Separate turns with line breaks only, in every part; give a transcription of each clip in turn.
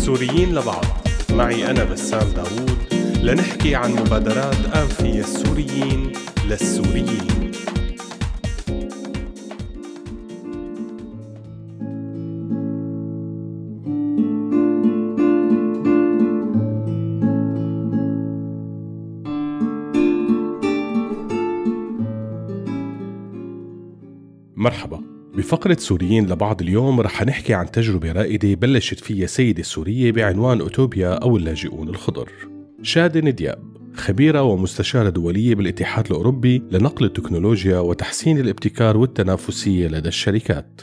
سوريين لبعض. معي أنا بسام داوود. لنحكي عن مبادرات أنفية السوريين للسوريين. مرحبا. بفقرة سوريين لبعض اليوم رح نحكي عن تجربة رائدة بلشت فيها سيدة سورية بعنوان أوتوبيا أو اللاجئون الخضر. شادن دياب خبيرة ومستشارة دولية بالاتحاد الأوروبي لنقل التكنولوجيا وتحسين الابتكار والتنافسية لدى الشركات.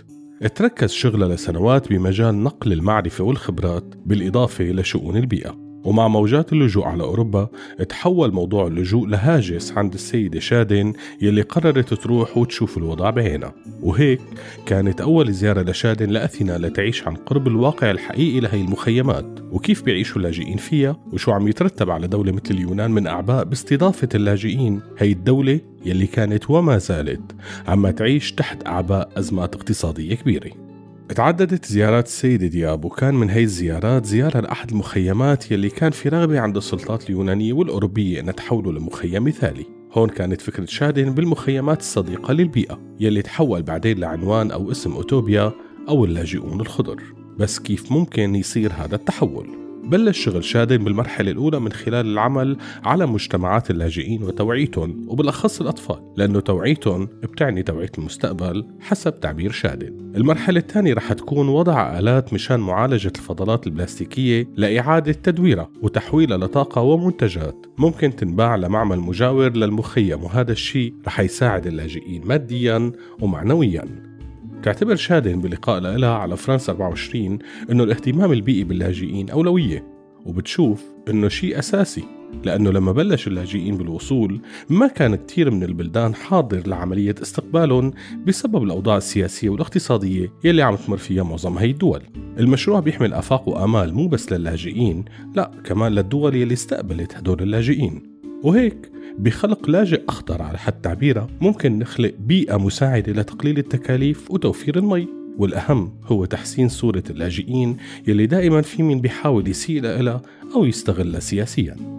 تركز شغلها لسنوات بمجال نقل المعرفة والخبرات بالإضافة لشؤون البيئة. ومع موجات اللجوء على أوروبا تحول موضوع اللجوء لهاجس عند السيدة شادن يلي قررت تروح وتشوف الوضع بعينها وهيك كانت أول زيارة لشادن لأثينا لتعيش عن قرب الواقع الحقيقي لهي المخيمات. وكيف بيعيشوا اللاجئين فيها؟ وشو عم يترتب على دولة مثل اليونان من أعباء باستضافة اللاجئين؟ هي الدولة يلي كانت وما زالت عم تعيش تحت أعباء أزمات اقتصادية كبيرة. تعددت زيارات السيدة دياب وكان من هي الزيارات زيارة لأحد المخيمات يلي كان في رغبة عند السلطات اليونانية والأوروبية أن تحوله لمخيم مثالي هون كانت فكرة شادن بالمخيمات الصديقة للبيئة يلي تحول بعدين لعنوان أو اسم أوتوبيا أو اللاجئون الخضر بس كيف ممكن يصير هذا التحول؟ بلش شغل شادن بالمرحلة الأولى من خلال العمل على مجتمعات اللاجئين وتوعيتهم وبالأخص الأطفال لأنه توعيتهم بتعني توعية المستقبل حسب تعبير شادن المرحلة الثانية رح تكون وضع آلات مشان معالجة الفضلات البلاستيكية لإعادة تدويرها وتحويلها لطاقة ومنتجات ممكن تنباع لمعمل مجاور للمخيم وهذا الشيء رح يساعد اللاجئين ماديا ومعنويا. تعتبر شادن بلقاء لها على فرنسا 24 إنه الاهتمام البيئي باللاجئين أولوية وبتشوف إنه شيء أساسي لأنه لما بلش اللاجئين بالوصول ما كان كتير من البلدان حاضر لعملية استقبالهم بسبب الأوضاع السياسية والاقتصادية يلي عم تمر فيها معظم هي الدول. المشروع بيحمل آفاق وآمال مو بس للاجئين لا كمان للدول يلي استقبلت هدول اللاجئين. وهيك بخلق لاجئ أخضر على حد تعبيرها ممكن نخلق بيئة مساعدة لتقليل التكاليف وتوفير المي. والأهم هو تحسين صورة اللاجئين يلي دائما في مين بيحاول يسيء لها أو يستغلها سياسياً.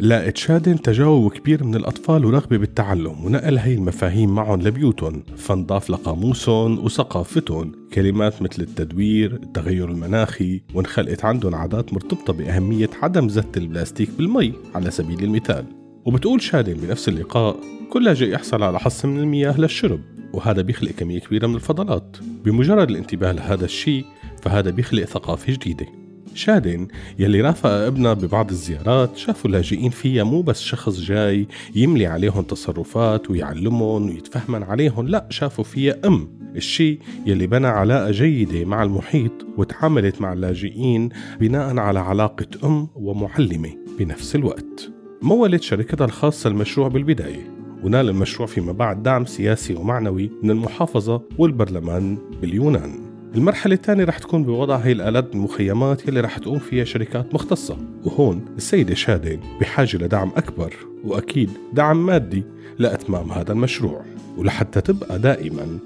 لاقت شادن تجاوب كبير من الأطفال ورغبة بالتعلم ونقل هي المفاهيم معهم لبيوتهم. فانضاف لقاموسهم وثقافتهم. كلمات مثل التدوير التغير المناخي وانخلقت عندهم عادات مرتبطة بأهمية عدم زت البلاستيك بالمي على سبيل المثال. وبتقول شادن بنفس اللقاء كل لاجئ يحصل على حص من المياه للشرب وهذا بيخلق كمية كبيرة من الفضلات. بمجرد الانتباه لهذا الشيء فهذا بيخلق ثقافة جديدة. شادن يلي رافق ابنها ببعض الزيارات شافوا اللاجئين فيها مو بس شخص جاي يملي عليهم تصرفات ويعلمهم ويتفهمن عليهم لا شافوا فيها أم الشيء يلي بنى علاقة جيدة مع المحيط وتعاملت مع اللاجئين بناء على علاقة أم ومعلمة بنفس الوقت. مولت شركتها الخاصة المشروع بالبداية. ونال المشروع فيما بعد دعم سياسي ومعنوي من المحافظة والبرلمان باليونان. المرحلة الثانية رح تكون بوضع هي الآلات بالمخيمات يلي رح تقوم فيها شركات مختصة. وهون السيدة شادن بحاجة لدعم أكبر وأكيد دعم مادي لأتمام هذا المشروع. ولحتى تبقى دائما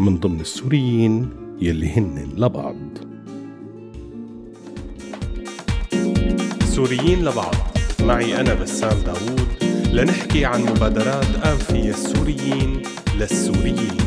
من ضمن السوريين يلي هن لبعض. سوريين لبعض. معي أنا بسام داوود لنحكي عن مبادرات أنفية السوريين للسوريين.